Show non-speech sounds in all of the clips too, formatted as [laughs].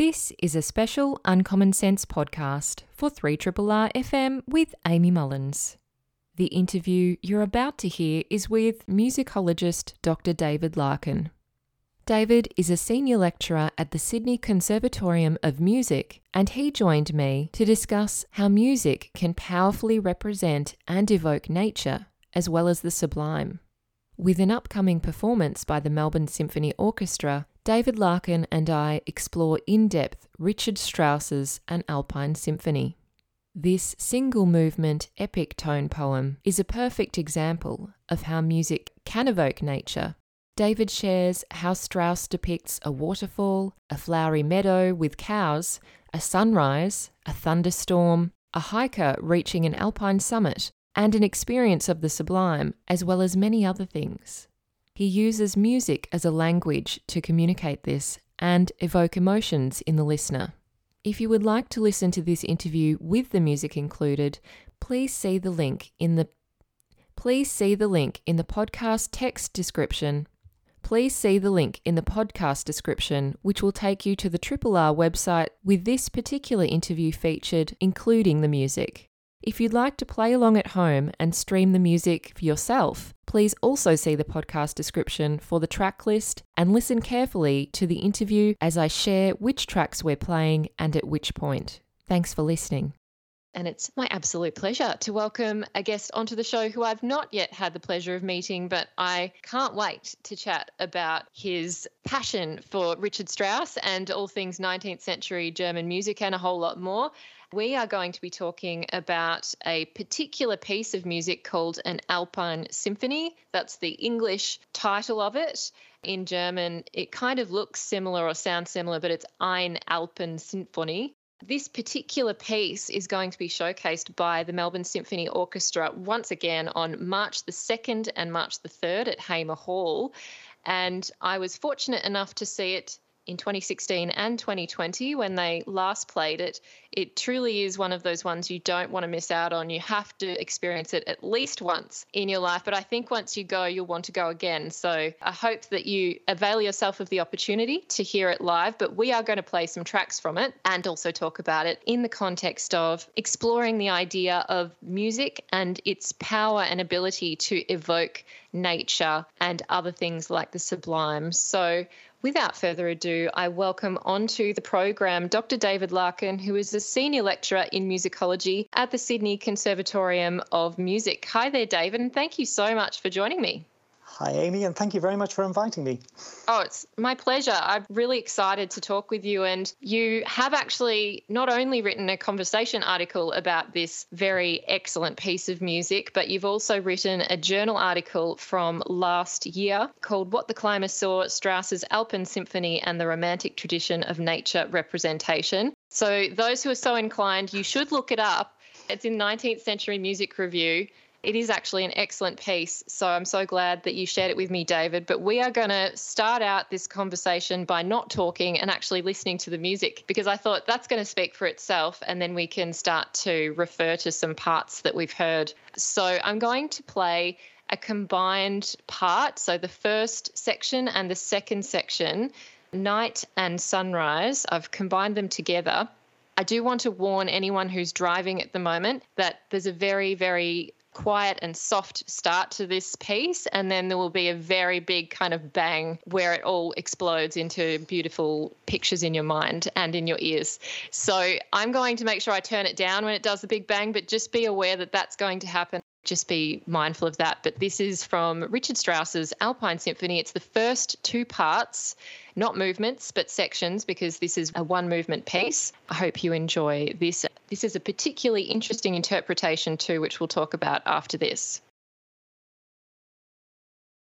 This is a special Uncommon Sense podcast for 3RRR FM with Amy Mullins. The interview you're about to hear is with musicologist Dr. David Larkin. David is a senior lecturer at the Sydney Conservatorium of Music, and he joined me to discuss how music can powerfully represent and evoke nature as well as the sublime. With an upcoming performance by the Melbourne Symphony Orchestra, David Larkin and I explore in depth Richard Strauss's An Alpine Symphony. This single movement epic tone poem is a perfect example of how music can evoke nature. David shares how Strauss depicts a waterfall, a flowery meadow with cows, a sunrise, a thunderstorm, a hiker reaching an alpine summit, and an experience of the sublime, as well as many other things. He uses music as a language to communicate this and evoke emotions in the listener. If you would like to listen to this interview with the music included, please see the link in the Please see the link in the podcast text description. Please see the link in the podcast description, which will take you to the Triple R website with this particular interview featured, including the music. If you'd like to play along at home and stream the music for yourself, please also see the podcast description for the track list and listen carefully to the interview as I share which tracks we're playing and at which point. Thanks for listening. And it's my absolute pleasure to welcome a guest onto the show who I've not yet had the pleasure of meeting, but I can't wait to chat about his passion for Richard Strauss and all things 19th century German music and a whole lot more. We are going to be talking about a particular piece of music called an Alpine Symphony. That's the English title of it. In German, it kind of looks similar or sounds similar, but it's Ein Alpen Sinfonie. This particular piece is going to be showcased by the Melbourne Symphony Orchestra once again on March the 2nd and March the 3rd at Hamer Hall. And I was fortunate enough to see it in 2016 and 2020 when they last played it. It truly is one of those ones you don't want to miss out on. You have to experience it at least once in your life. But I think once you go, you'll want to go again. So I hope that you avail yourself of the opportunity to hear it live. But we are going to play some tracks from it and also talk about it in the context of exploring the idea of music and its power and ability to evoke nature and other things like the sublime. So Without further ado, I welcome onto the program Dr. David Larkin, who is a senior lecturer in musicology at the Sydney Conservatorium of Music. Hi there, David, and thank you so much for joining me. Hi, Amy, and thank you very much for inviting me. Oh, it's my pleasure. I'm really excited to talk with you. And you have actually not only written a conversation article about this very excellent piece of music, but you've also written a journal article from last year called What the Climber Saw Strauss's Alpine Symphony and the Romantic Tradition of Nature Representation. So, those who are so inclined, you should look it up. It's in 19th Century Music Review it is actually an excellent piece. So I'm so glad that you shared it with me, David. But we are going to start out this conversation by not talking and actually listening to the music because I thought that's going to speak for itself. And then we can start to refer to some parts that we've heard. So I'm going to play a combined part. So the first section and the second section, night and sunrise, I've combined them together. I do want to warn anyone who's driving at the moment that there's a very, very quiet and soft start to this piece, and then there will be a very big kind of bang where it all explodes into beautiful pictures in your mind and in your ears. So I'm going to make sure I turn it down when it does the big bang, but just be aware that that's going to happen just be mindful of that. But this is from Richard Strauss's Alpine Symphony. It's the first two parts, not movements, but sections, because this is a one movement piece. I hope you enjoy this. This is a particularly interesting interpretation, too, which we'll talk about after this.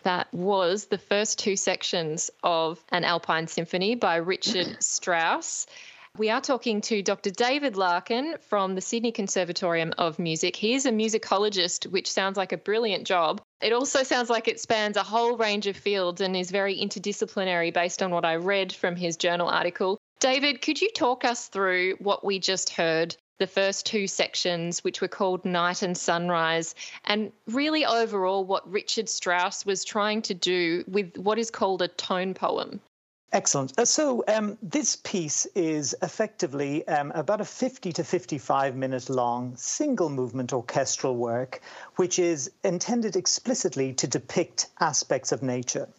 That was the first two sections of an Alpine Symphony by Richard [clears throat] Strauss. We are talking to Dr. David Larkin from the Sydney Conservatorium of Music. He is a musicologist, which sounds like a brilliant job. It also sounds like it spans a whole range of fields and is very interdisciplinary based on what I read from his journal article. David, could you talk us through what we just heard? The first two sections, which were called Night and Sunrise, and really overall what Richard Strauss was trying to do with what is called a tone poem. Excellent. Uh, so, um, this piece is effectively um, about a 50 to 55 minute long single movement orchestral work, which is intended explicitly to depict aspects of nature.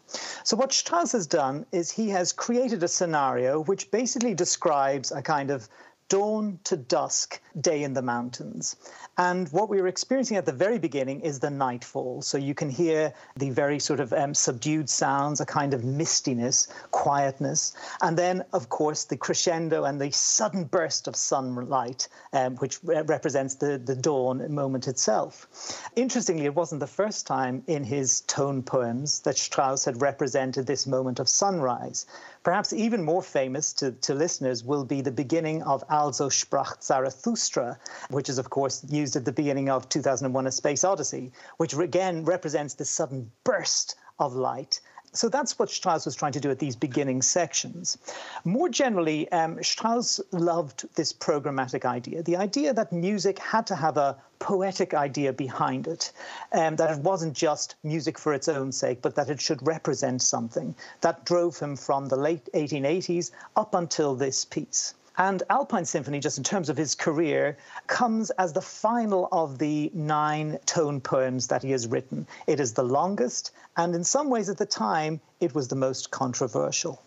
So, what Strauss has done is he has created a scenario which basically describes a kind of dawn to dusk day in the mountains. And what we were experiencing at the very beginning is the nightfall. So you can hear the very sort of um, subdued sounds, a kind of mistiness, quietness. And then, of course, the crescendo and the sudden burst of sunlight, um, which re- represents the, the dawn moment itself. Interestingly, it wasn't the first time in his tone poems that Strauss had represented this moment of sunrise. Perhaps even more famous to, to listeners will be the beginning of Also sprach Zarathustra, which is, of course, used at the beginning of 2001 A Space Odyssey, which again represents the sudden burst of light so that's what Strauss was trying to do at these beginning sections. More generally, um, Strauss loved this programmatic idea the idea that music had to have a poetic idea behind it, um, that it wasn't just music for its own sake, but that it should represent something. That drove him from the late 1880s up until this piece. And Alpine Symphony, just in terms of his career, comes as the final of the nine tone poems that he has written. It is the longest, and in some ways at the time, it was the most controversial.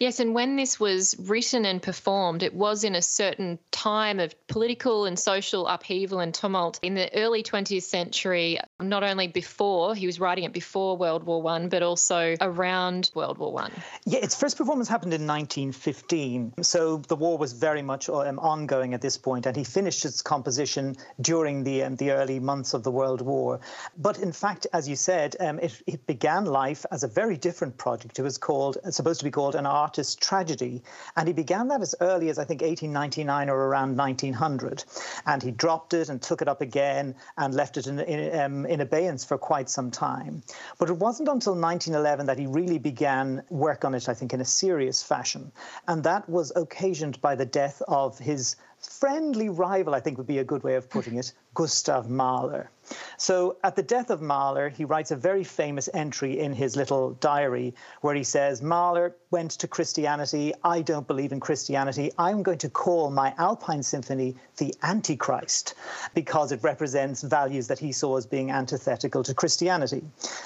Yes, and when this was written and performed, it was in a certain time of political and social upheaval and tumult in the early 20th century, not only before, he was writing it before World War One, but also around World War One. Yeah, its first performance happened in 1915. So the war was very much um, ongoing at this point, and he finished its composition during the, um, the early months of the World War. But in fact, as you said, um, it, it began life as a very different project. It was called, supposed to be called an artist tragedy. And he began that as early as, I think, 1899 or around 1900. And he dropped it and took it up again and left it in, in, um, in abeyance for quite some time. But it wasn't until 1911 that he really began work on it, I think, in a serious fashion. And that was occasioned by the death of his friendly rival, I think would be a good way of putting it, Gustav Mahler. So at the death of Mahler, he writes a very famous entry in his little diary where he says, Mahler went to Christianity. I don't believe in Christianity. I'm going to call my Alpine Symphony the Antichrist because it represents values that he saw as being antithetical to Christianity.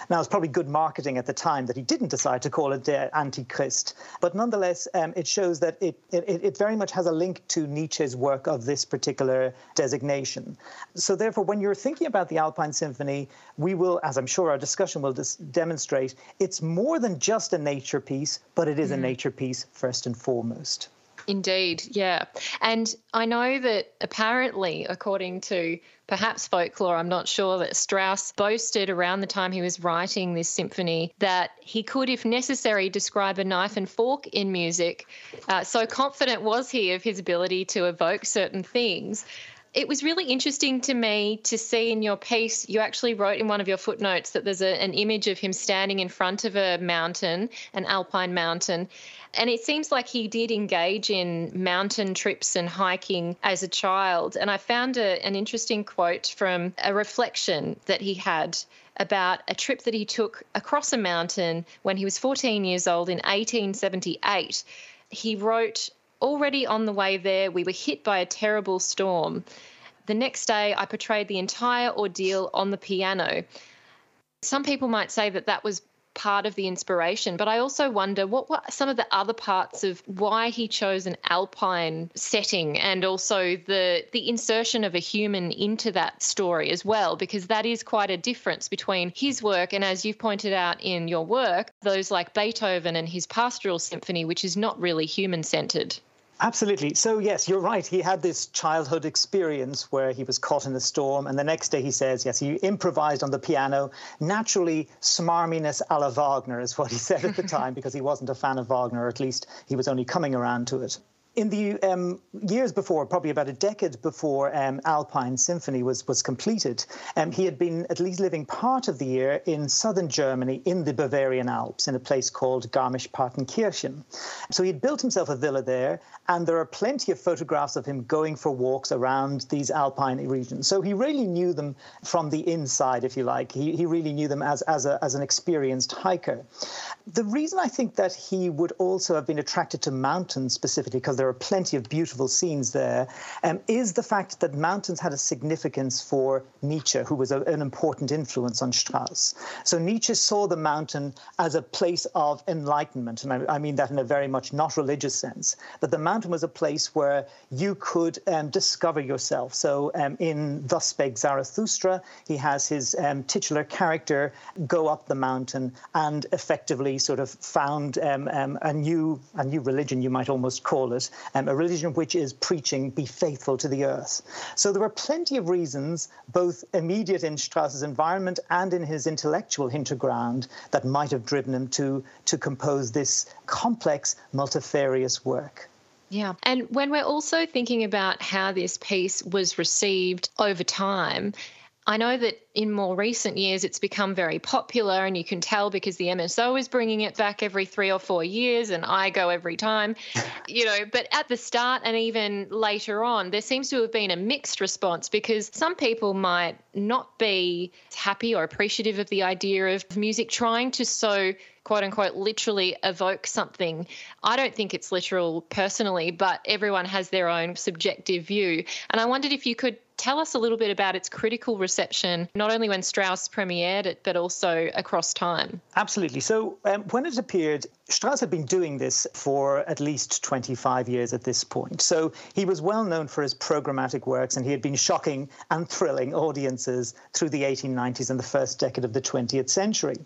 Now, it's probably good marketing at the time that he didn't decide to call it the Antichrist, but nonetheless, um, it shows that it, it, it very much has a link to Nietzsche's work of this particular designation. So, therefore, when you're thinking about the Alpine Symphony, we will, as I'm sure our discussion will dis- demonstrate, it's more than just a nature piece, but it is mm. a nature piece first and foremost. Indeed, yeah. And I know that apparently, according to perhaps folklore, I'm not sure, that Strauss boasted around the time he was writing this symphony that he could, if necessary, describe a knife and fork in music. Uh, so confident was he of his ability to evoke certain things it was really interesting to me to see in your piece, you actually wrote in one of your footnotes that there's a, an image of him standing in front of a mountain, an alpine mountain. And it seems like he did engage in mountain trips and hiking as a child. And I found a, an interesting quote from a reflection that he had about a trip that he took across a mountain when he was 14 years old in 1878. He wrote, Already on the way there, we were hit by a terrible storm. The next day, I portrayed the entire ordeal on the piano. Some people might say that that was part of the inspiration, but I also wonder what were some of the other parts of why he chose an alpine setting and also the the insertion of a human into that story as well, because that is quite a difference between his work and as you've pointed out in your work, those like Beethoven and his pastoral symphony, which is not really human centered. Absolutely. So, yes, you're right. He had this childhood experience where he was caught in a storm. And the next day he says, yes, he improvised on the piano. Naturally, smarminess a la Wagner is what he said at the [laughs] time because he wasn't a fan of Wagner, or at least he was only coming around to it in the um, years before, probably about a decade before um, Alpine Symphony was, was completed, um, he had been at least living part of the year in southern Germany in the Bavarian Alps in a place called Garmisch-Partenkirchen. So he had built himself a villa there, and there are plenty of photographs of him going for walks around these alpine regions. So he really knew them from the inside, if you like. He, he really knew them as, as, a, as an experienced hiker. The reason I think that he would also have been attracted to mountains specifically, because there are plenty of beautiful scenes there, um, is the fact that mountains had a significance for Nietzsche, who was a, an important influence on Strauss. So Nietzsche saw the mountain as a place of enlightenment, and I, I mean that in a very much not religious sense, that the mountain was a place where you could um, discover yourself. So um, in Thus Spake Zarathustra, he has his um, titular character go up the mountain and effectively sort of found um, um, a new a new religion, you might almost call it, um, a religion which is preaching be faithful to the earth. So there were plenty of reasons, both immediate in Strauss's environment and in his intellectual hinterground, that might have driven him to to compose this complex, multifarious work. Yeah. And when we're also thinking about how this piece was received over time, I know that in more recent years it's become very popular, and you can tell because the MSO is bringing it back every three or four years, and I go every time, [laughs] you know. But at the start and even later on, there seems to have been a mixed response because some people might not be happy or appreciative of the idea of music trying to so quote unquote literally evoke something. I don't think it's literal personally, but everyone has their own subjective view. And I wondered if you could tell us a little bit about its critical reception, not only when Strauss premiered it, but also across time. Absolutely. So um, when it appeared, Strauss had been doing this for at least 25 years at this point. So he was well known for his programmatic works, and he had been shocking and thrilling audiences through the 1890s and the first decade of the 20th century.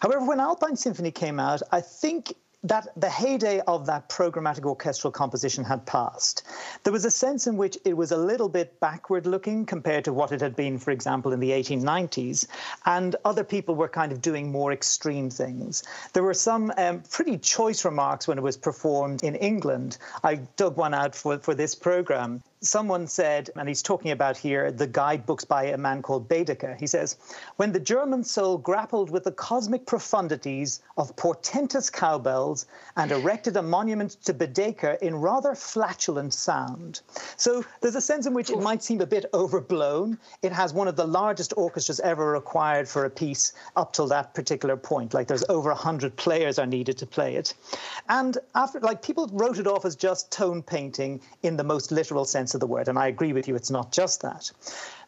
However, when Alpine Symphony came out, I think that the heyday of that programmatic orchestral composition had passed. There was a sense in which it was a little bit backward looking compared to what it had been, for example, in the 1890s, and other people were kind of doing more extreme things. There were some um, pretty choice remarks when it was performed in England. I dug one out for, for this program someone said, and he's talking about here the guidebooks by a man called Baedeker. He says, When the German soul grappled with the cosmic profundities of portentous cowbells and erected a monument to Baedeker in rather flatulent sound. So there's a sense in which it might seem a bit overblown. It has one of the largest orchestras ever required for a piece up till that particular point. Like there's over 100 players are needed to play it. And after, like, people wrote it off as just tone painting in the most literal sense of the word. And I agree with you, it's not just that.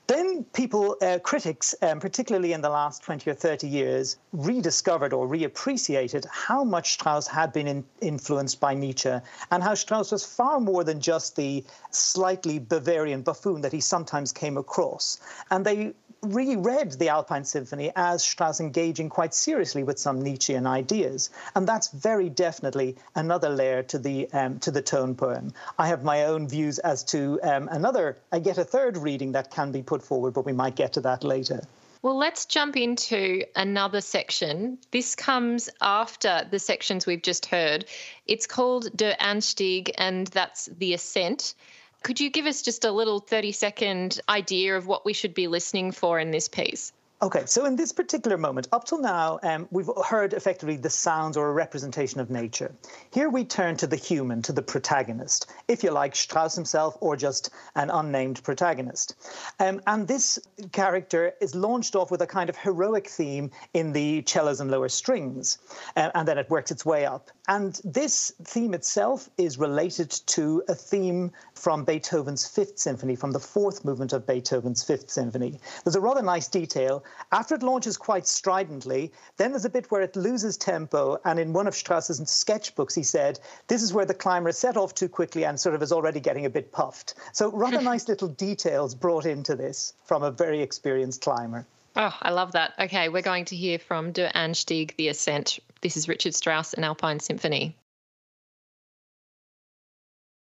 Then people, uh, critics, um, particularly in the last 20 or 30 years, rediscovered or reappreciated how much Strauss had been in, influenced by Nietzsche and how Strauss was far more than just the slightly Bavarian buffoon that he sometimes came across. And they reread the Alpine Symphony as Strauss engaging quite seriously with some Nietzschean ideas, and that's very definitely another layer to the um, to the tone poem. I have my own views as to um, another, I get a third reading that can be put forward, but we might get to that later. Well, let's jump into another section. This comes after the sections we've just heard. It's called Der Anstieg, and that's the ascent. Could you give us just a little 30 second idea of what we should be listening for in this piece? Okay, so in this particular moment, up till now, um, we've heard effectively the sounds or a representation of nature. Here we turn to the human, to the protagonist, if you like, Strauss himself or just an unnamed protagonist. Um, and this character is launched off with a kind of heroic theme in the cellos and lower strings, uh, and then it works its way up. And this theme itself is related to a theme from Beethoven's Fifth Symphony, from the fourth movement of Beethoven's Fifth Symphony. There's a rather nice detail after it launches quite stridently, then there's a bit where it loses tempo. And in one of Strauss's sketchbooks, he said, this is where the climber set off too quickly and sort of is already getting a bit puffed. So rather [laughs] nice little details brought into this from a very experienced climber. Oh, I love that. Okay, we're going to hear from Der Anstieg, The Ascent. This is Richard Strauss and Alpine Symphony.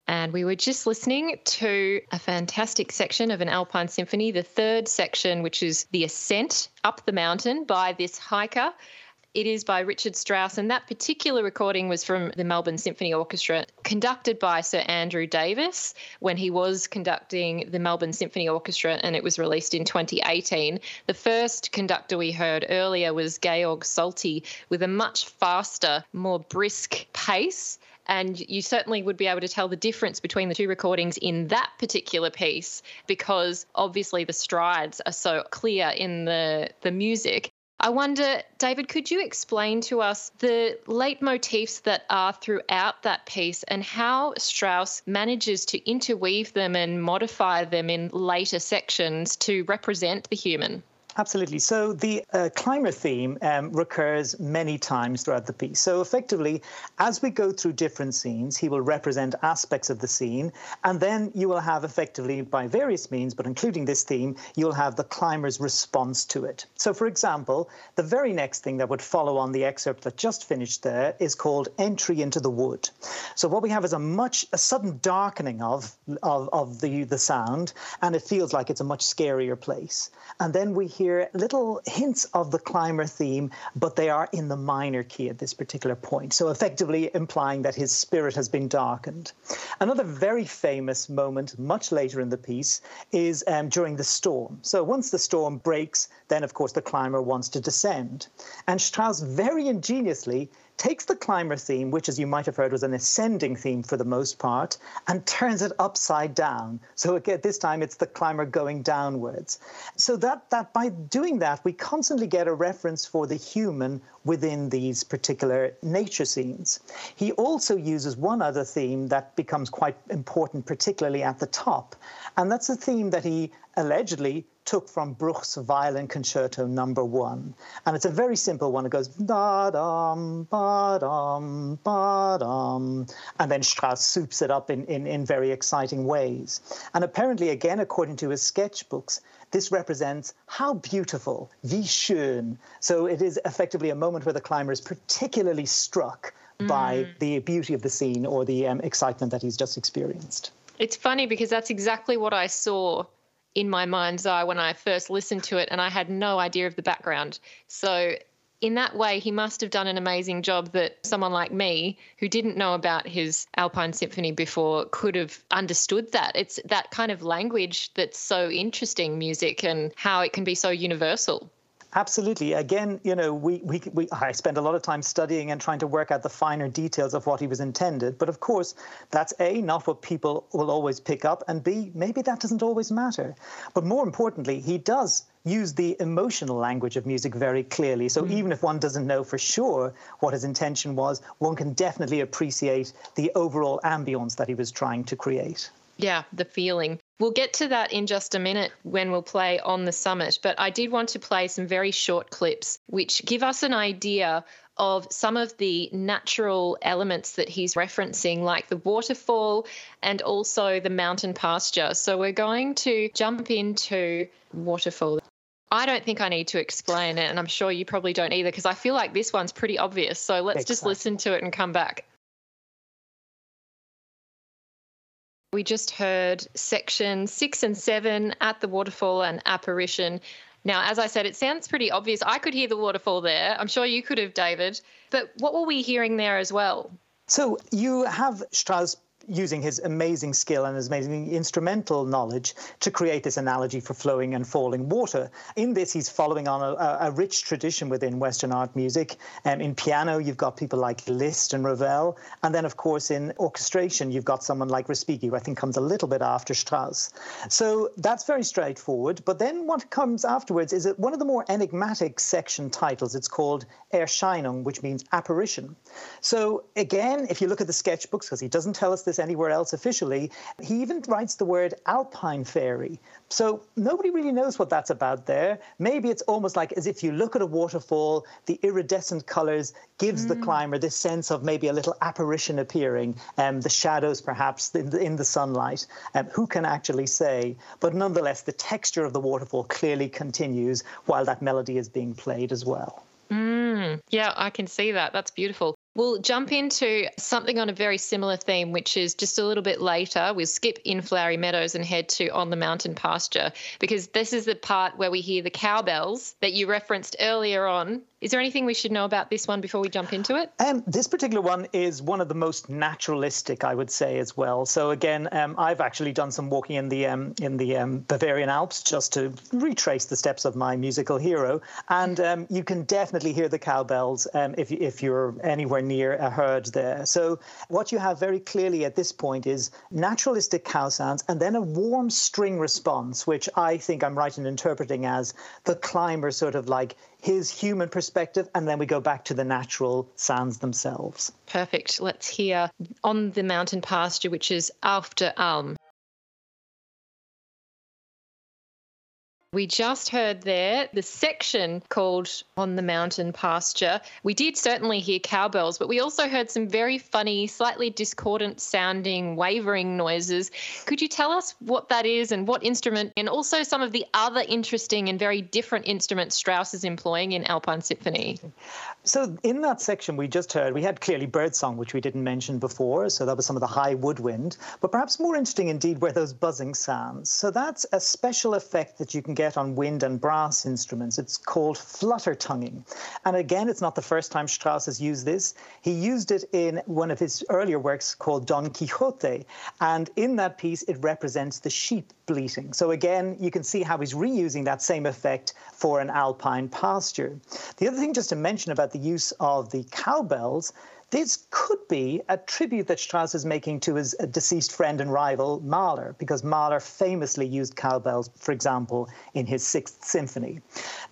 And we were just listening to a fantastic section of an Alpine Symphony, the third section, which is the ascent up the mountain by this hiker. It is by Richard Strauss, and that particular recording was from the Melbourne Symphony Orchestra, conducted by Sir Andrew Davis when he was conducting the Melbourne Symphony Orchestra, and it was released in 2018. The first conductor we heard earlier was Georg Solti with a much faster, more brisk pace and you certainly would be able to tell the difference between the two recordings in that particular piece because obviously the strides are so clear in the the music I wonder, David, could you explain to us the leitmotifs that are throughout that piece and how Strauss manages to interweave them and modify them in later sections to represent the human? Absolutely. So the uh, climber theme um, recurs many times throughout the piece. So effectively, as we go through different scenes, he will represent aspects of the scene, and then you will have effectively, by various means, but including this theme, you'll have the climber's response to it. So, for example, the very next thing that would follow on the excerpt that just finished there is called Entry into the Wood. So what we have is a much a sudden darkening of of, of the the sound, and it feels like it's a much scarier place. And then we hear little hints of the climber theme, but they are in the minor key at this particular point. So effectively implying that his spirit has been darkened. Another very famous moment, much later in the piece, is um, during the storm. So once the storm breaks, then of course the climber wants to descend. And Strauss very ingeniously takes the climber theme, which, as you might have heard, was an ascending theme for the most part, and turns it upside down. So again, this time it's the climber going downwards. So that that by doing that, we constantly get a reference for the human within these particular nature scenes. He also uses one other theme that becomes quite important, particularly at the top, and that's a theme that he allegedly took from Bruch's Violin Concerto Number One, and it's a very simple one. It goes da dum ba dum ba dum, and then Strauss soups it up in, in, in very exciting ways. And apparently, again, according to his sketchbooks, this represents how beautiful, wie schön. So it is effectively a moment where the climber is particularly struck mm. by the beauty of the scene or the um, excitement that he's just experienced. It's funny because that's exactly what I saw in my mind's eye when I first listened to it, and I had no idea of the background. So, in that way, he must have done an amazing job that someone like me, who didn't know about his Alpine Symphony before, could have understood that. It's that kind of language that's so interesting, music, and how it can be so universal. Absolutely. Again, you know, we, we, we, I spend a lot of time studying and trying to work out the finer details of what he was intended. But of course, that's A, not what people will always pick up, and B, maybe that doesn't always matter. But more importantly, he does use the emotional language of music very clearly. So mm. even if one doesn't know for sure what his intention was, one can definitely appreciate the overall ambience that he was trying to create. Yeah, the feeling. We'll get to that in just a minute when we'll play on the summit, but I did want to play some very short clips which give us an idea of some of the natural elements that he's referencing, like the waterfall and also the mountain pasture. So we're going to jump into waterfall. I don't think I need to explain it, and I'm sure you probably don't either, because I feel like this one's pretty obvious. So let's exactly. just listen to it and come back. We just heard section six and seven at the waterfall and apparition. Now, as I said, it sounds pretty obvious. I could hear the waterfall there. I'm sure you could have, David. But what were we hearing there as well? So you have Strauss using his amazing skill and his amazing instrumental knowledge to create this analogy for flowing and falling water. In this, he's following on a, a rich tradition within Western art music. Um, in piano, you've got people like Liszt and Ravel. And then, of course, in orchestration, you've got someone like Respighi, who I think comes a little bit after Strauss. So that's very straightforward. But then what comes afterwards is one of the more enigmatic section titles. It's called Erscheinung, which means apparition. So again, if you look at the sketchbooks, because he doesn't tell us this anywhere else officially. He even writes the word alpine fairy. So nobody really knows what that's about there. Maybe it's almost like as if you look at a waterfall, the iridescent colors gives mm. the climber this sense of maybe a little apparition appearing, um, the shadows perhaps in the, in the sunlight. Um, who can actually say? But nonetheless, the texture of the waterfall clearly continues while that melody is being played as well. Mm, yeah, I can see that. That's beautiful. We'll jump into something on a very similar theme, which is just a little bit later. We'll skip in Flowery Meadows and head to On the Mountain Pasture because this is the part where we hear the cowbells that you referenced earlier on is there anything we should know about this one before we jump into it? Um, this particular one is one of the most naturalistic, I would say, as well. So again, um, I've actually done some walking in the um, in the um, Bavarian Alps just to retrace the steps of my musical hero, and um, you can definitely hear the cowbells um, if if you're anywhere near uh, a herd there. So what you have very clearly at this point is naturalistic cow sounds, and then a warm string response, which I think I'm right in interpreting as the climber sort of like his human perspective, and then we go back to the natural sounds themselves. Perfect. Let's hear On the Mountain Pasture, which is Auf der Alm. We just heard there the section called On the Mountain Pasture. We did certainly hear cowbells, but we also heard some very funny, slightly discordant sounding, wavering noises. Could you tell us what that is and what instrument, and also some of the other interesting and very different instruments Strauss is employing in Alpine Symphony? So, in that section we just heard, we had clearly birdsong, which we didn't mention before. So, that was some of the high woodwind. But perhaps more interesting indeed were those buzzing sounds. So, that's a special effect that you can get on wind and brass instruments. It's called flutter tonguing. And again, it's not the first time Strauss has used this. He used it in one of his earlier works called Don Quixote. And in that piece, it represents the sheep bleating. So again, you can see how he's reusing that same effect for an alpine pasture. The other thing just to mention about the use of the cowbells this could be a tribute that Strauss is making to his uh, deceased friend and rival, Mahler, because Mahler famously used cowbells, for example, in his Sixth Symphony.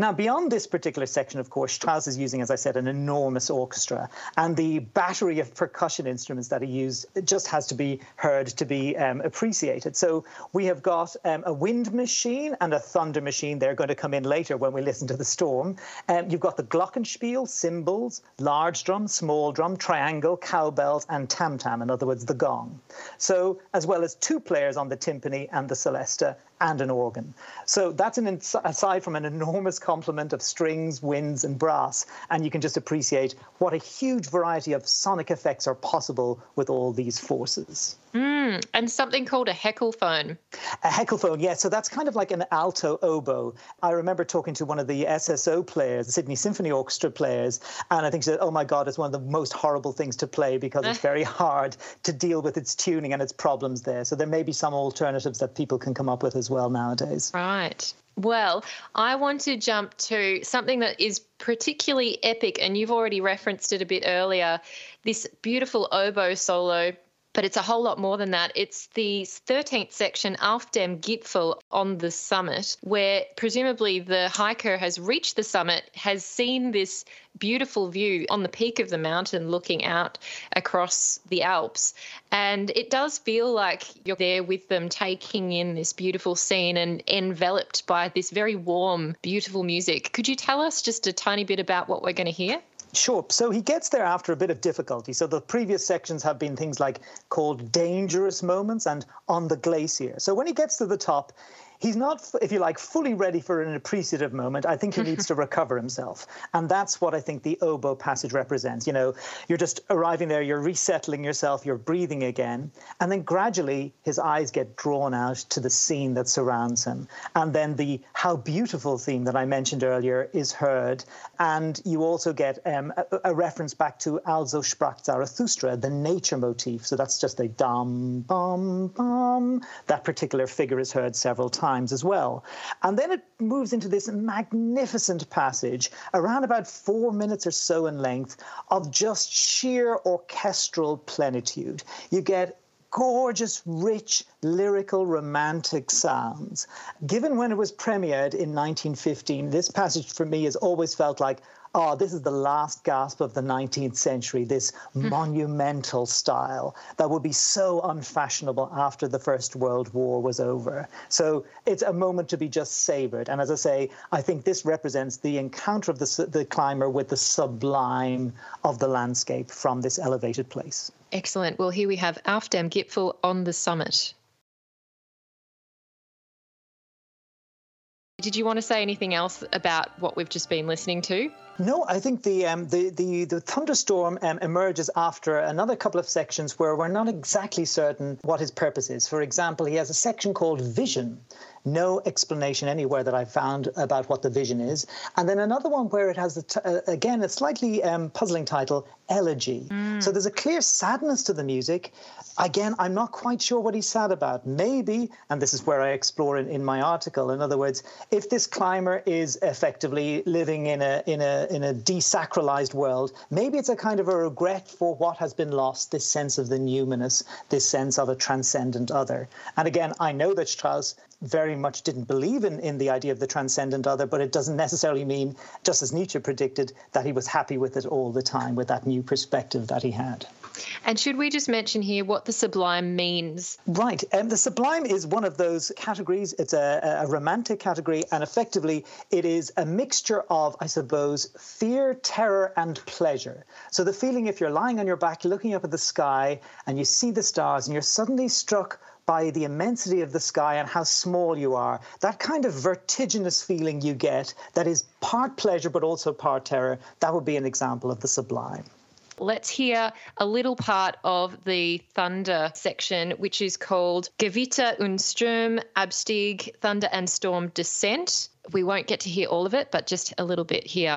Now, beyond this particular section, of course, Strauss is using, as I said, an enormous orchestra, and the battery of percussion instruments that he used just has to be heard to be um, appreciated. So we have got um, a wind machine and a thunder machine. They're going to come in later when we listen to the storm. Um, you've got the glockenspiel, cymbals, large drum, small drum, triangle, cowbells, and tam tam, in other words, the gong. So, as well as two players on the timpani and the celesta and an organ. So that's an aside from an enormous complement of strings, winds, and brass, and you can just appreciate what a huge variety of sonic effects are possible with all these forces. Mm, and something called a heckelphone. A heckelphone, yeah. So that's kind of like an alto oboe. I remember talking to one of the SSO players, the Sydney Symphony Orchestra players, and I think she said, "Oh my God, it's one of the most horrible things to play because it's [laughs] very hard to deal with its tuning and its problems there." So there may be some alternatives that people can come up with as well nowadays. Right. Well, I want to jump to something that is particularly epic, and you've already referenced it a bit earlier this beautiful oboe solo but it's a whole lot more than that. It's the 13th section, Auf dem Gipfel on the summit, where presumably the hiker has reached the summit, has seen this beautiful view on the peak of the mountain looking out across the Alps. And it does feel like you're there with them, taking in this beautiful scene and enveloped by this very warm, beautiful music. Could you tell us just a tiny bit about what we're going to hear? Sure. So he gets there after a bit of difficulty. So the previous sections have been things like called dangerous moments and on the glacier. So when he gets to the top, he's not, if you like, fully ready for an appreciative moment. I think he needs [laughs] to recover himself. And that's what I think the oboe passage represents. You know, you're just arriving there, you're resettling yourself, you're breathing again. And then gradually his eyes get drawn out to the scene that surrounds him. And then the how beautiful theme that I mentioned earlier is heard. And you also get um, a, a, reference back to Also sprach Zarathustra, the nature motif. So that's just a dum, bum, bum. That particular figure is heard several times times as well. And then it moves into this magnificent passage, around about four minutes or so in length, of just sheer orchestral plenitude. You get gorgeous, rich, lyrical, romantic sounds. Given when it was premiered in 1915, this passage for me has always felt like oh, this is the last gasp of the 19th century, this hmm. monumental style that would be so unfashionable after the First World War was over. So it's a moment to be just savored. And as I say, I think this represents the encounter of the, the climber with the sublime of the landscape from this elevated place. Excellent. Well, here we have Auf dem Gipfel on the summit. Did you want to say anything else about what we've just been listening to? No, I think the um, the, the the thunderstorm um, emerges after another couple of sections where we're not exactly certain what his purpose is. For example, he has a section called Vision, no explanation anywhere that I've found about what the vision is. And then another one where it has, uh, again, a slightly um, puzzling title, Elegy. Mm. So there's a clear sadness to the music. Again, I'm not quite sure what he's sad about. Maybe, and this is where I explore in, in my article, in other words, if this climber is effectively living in a, in, a, in a desacralized world, maybe it's a kind of a regret for what has been lost, this sense of the numinous, this sense of a transcendent other. And again, I know that Strauss very much didn't believe in, in the idea of the transcendent other, but it doesn't necessarily mean, just as Nietzsche predicted, that he was happy with it all the time, with that new perspective that he had. And should we just mention here what the sublime means? Right. Um, the sublime is one of those categories. It's a, a romantic category, and effectively, it is a mixture of, I suppose, fear, terror, and pleasure. So the feeling if you're lying on your back, looking up at the sky, and you see the stars, and you're suddenly struck by the immensity of the sky and how small you are. That kind of vertiginous feeling you get that is part pleasure but also part terror, that would be an example of the sublime. Let's hear a little part of the thunder section, which is called Gewitter und Sturm, Abstieg, Thunder and Storm Descent. We won't get to hear all of it, but just a little bit here.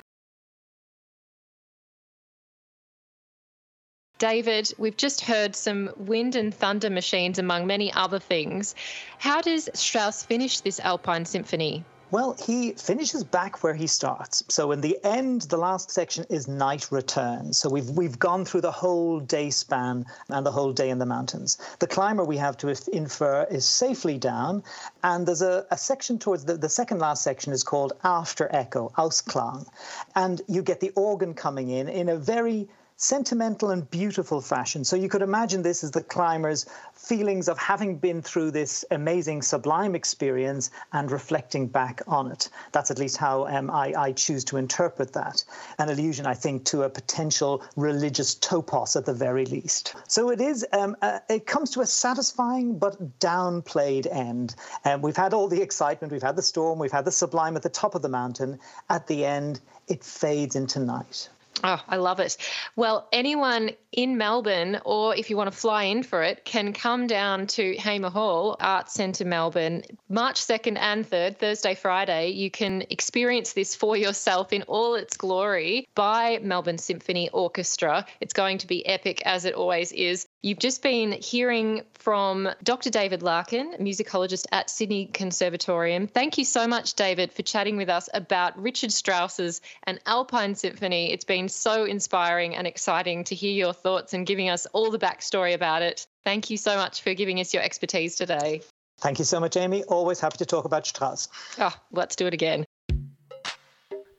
David, we've just heard some wind and thunder machines among many other things. How does Strauss finish this Alpine Symphony? Well, he finishes back where he starts. So in the end, the last section is night return. So we've we've gone through the whole day span and the whole day in the mountains. The climber we have to infer is safely down, and there's a, a section towards the, the second last section is called after echo, Ausklang, and you get the organ coming in in a very sentimental and beautiful fashion. So you could imagine this as the climber's feelings of having been through this amazing, sublime experience and reflecting back on it. That's at least how um, I, I, choose to interpret that. An allusion, I think, to a potential religious topos at the very least. So it is. Um, uh, it comes to a satisfying but downplayed end. Um, we've had all the excitement, we've had the storm, we've had the sublime at the top of the mountain. At the end, it fades into night. Oh, I love it. Well, anyone in Melbourne, or if you want to fly in for it, can come down to Hamer Hall, Arts Centre Melbourne, March 2nd and 3rd, Thursday, Friday. You can experience this for yourself in all its glory by Melbourne Symphony Orchestra. It's going to be epic, as it always is. You've just been hearing from Dr. David Larkin, musicologist at Sydney Conservatorium. Thank you so much, David, for chatting with us about Richard Strauss's An Alpine Symphony. It's been so inspiring and exciting to hear your thoughts and giving us all the backstory about it. Thank you so much for giving us your expertise today. Thank you so much, Amy. Always happy to talk about Strauss. Oh, let's do it again.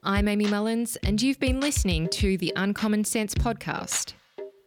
I'm Amy Mullins, and you've been listening to the Uncommon Sense podcast.